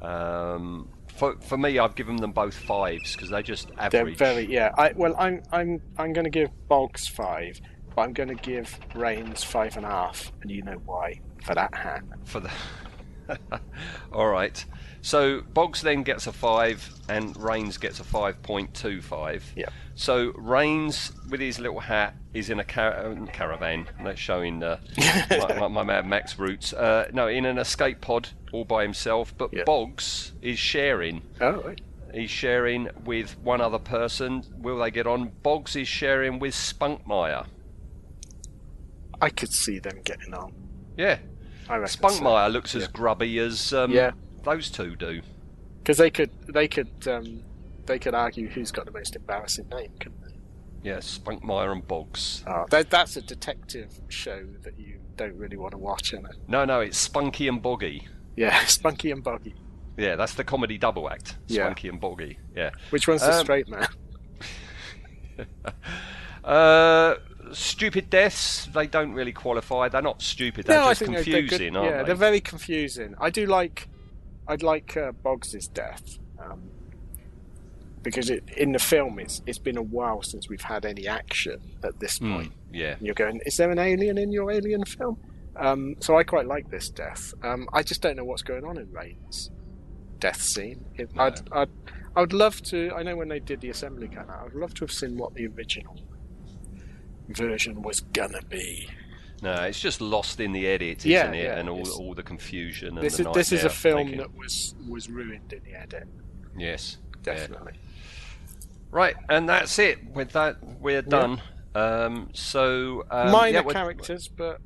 Um, for for me, I've given them both fives because they're just They're very yeah. I well, I'm I'm I'm going to give Boggs five, but I'm going to give Rains five and a half, and you know why for that hat. for the. (laughs) All right. So Boggs then gets a five, and Rains gets a five point two five. Yeah. So Rains, with his little hat, is in a car- um, caravan. That's showing uh, (laughs) my, my, my Mad Max roots. Uh, no, in an escape pod all by himself. But Yeah. Boggs is sharing. Oh, right. He's sharing with one other person. Will they get on? Boggs is sharing with Spunkmeyer. I could see them getting on. Yeah. I reckon so. Spunkmeyer looks as Yeah. grubby as um, Yeah. those two do. because they could they could um, they could argue who's got the most embarrassing name, couldn't they? Yeah, Spunkmeyer and Boggs. Oh, that, that's a detective show that you don't really want to watch, is it? No, no, it's Spunky and Boggy. Yeah, (laughs) Spunky and Boggy. Yeah, that's the comedy double act. Yeah. Spunky and Boggy. Yeah. Which one's the Um, straight man? (laughs) uh, stupid deaths. They don't really qualify. They're not stupid. They're no, just think they're- confusing, good. yeah, they? they're very confusing. I do like, I'd like uh, Boggs's death um, because it, in the film it's it's been a while since we've had any action at this Hmm, point. yeah. And you're going, is there an alien in your alien film? Um, so I quite like this death. Um, I just don't know what's going on in Rain's death scene. It, I'd, I'd, I would love to. I know when they did the assembly cut, I'd love to have seen what the original version was gonna be. No, it's just lost in the edit, isn't Yeah, it? yeah, and all all the confusion and This the is this is a film making. that was was ruined in the edit. Yes, yeah. Right, and that's it. With that, we're done. Um, so um, Minor yeah, characters, but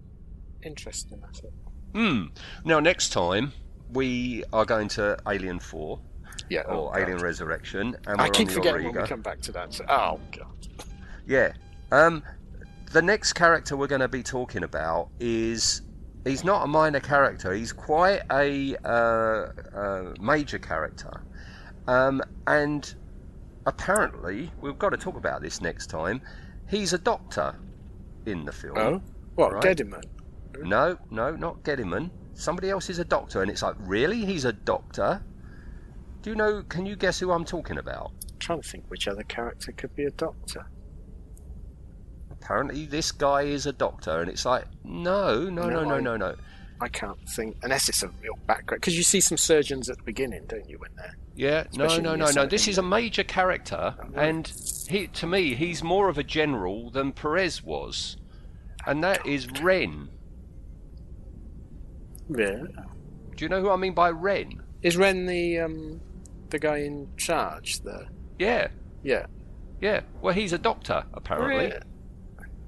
interesting. I think. Hmm. Now, next time we are going to Alien Four. Yeah, oh, Or Alien Resurrection, and I keep forgetting when we come back to that. So, oh god. Yeah. Um, the next character we're going to be talking about is he's not a minor character. He's quite a uh, uh, major character, um, and apparently we've got to talk about this next time. He's a doctor in the film. Oh, what Right. Gediman? No, no, not Gediman. Somebody else is a doctor, and it's like, really? He's a doctor? Do you know? Can you guess who I'm talking about? trying to think which other character could be a doctor. Apparently, this guy is a doctor, and it's like, no, no, no, No, no, no, no. I can't think unless it's a real background because you see some surgeons at the beginning, don't you? When they're Yeah, no, Especially no, no, no. This is a major character, and he, to me, he's more of a general than Perez was, and that is Wren. yeah. Do you know who I mean by Wren? Is Wren the um the guy in charge? there? Yeah, yeah. yeah. Well, he's a doctor apparently. Yeah.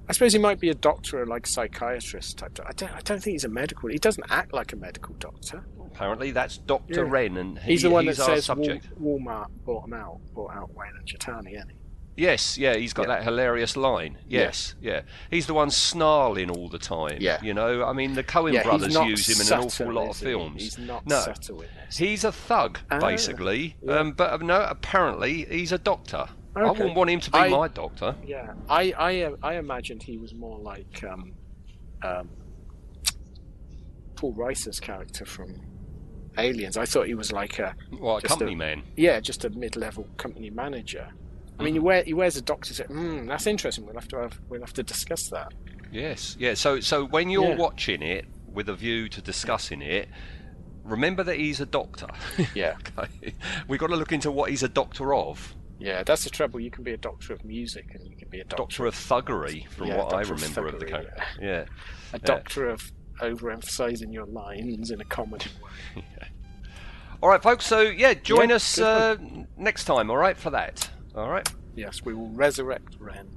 I suppose he might be a doctor or like psychiatrist type. I don't. I don't think he's a medical. He doesn't act like a medical doctor. Apparently, that's Doctor Yeah. Wren, and he, He's the one he's that our says subject. Walmart bought him out, bought out Weyland Yutani, isn't he? Yes, yeah, he's got Yeah. that hilarious line. Yes, yeah. He's the one snarling all the time. Yeah. You know, I mean, the Coen Yeah, brothers use him in an awful lot of he? films. He's not no, subtle in this. He's a thug, Ah, basically. yeah. Um, but uh, no, apparently he's a doctor. I wouldn't want him to be I- my doctor. Yeah, I I I imagined he was more like um, um, Paul Reiser's character from Aliens. I thought he was like a Well, a company man. Yeah, just a mid-level company manager. I mean, he, Mm-hmm. wear, he wears a doctor's. Hmm, that's interesting. We'll have to have we'll have to discuss that. Yes, yeah. So, so when you're Yeah. watching it with a view to discussing it, remember that he's a doctor. (laughs) Yeah, okay. We've got to look into what he's a doctor of. Yeah. That's the trouble. You can be a doctor of music, and you can be a doctor, Doctor of thuggery, from Yeah, what I doctor of remember of the thuggery, character. Yeah. a doctor of overemphasizing your lines in a comedy way. (laughs) All right, folks. So yeah, join Yeah, us uh, next time. All right, for that. All right. Yes, we will resurrect Wren.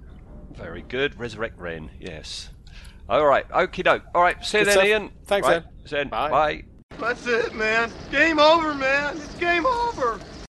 Very good. Resurrect Wren. Yes. All right. Okie doke. All right. See you Good then, stuff. Ian. Thanks, right. Ed. Zen. Bye. Bye. That's it, man. Game over, man. It's game over.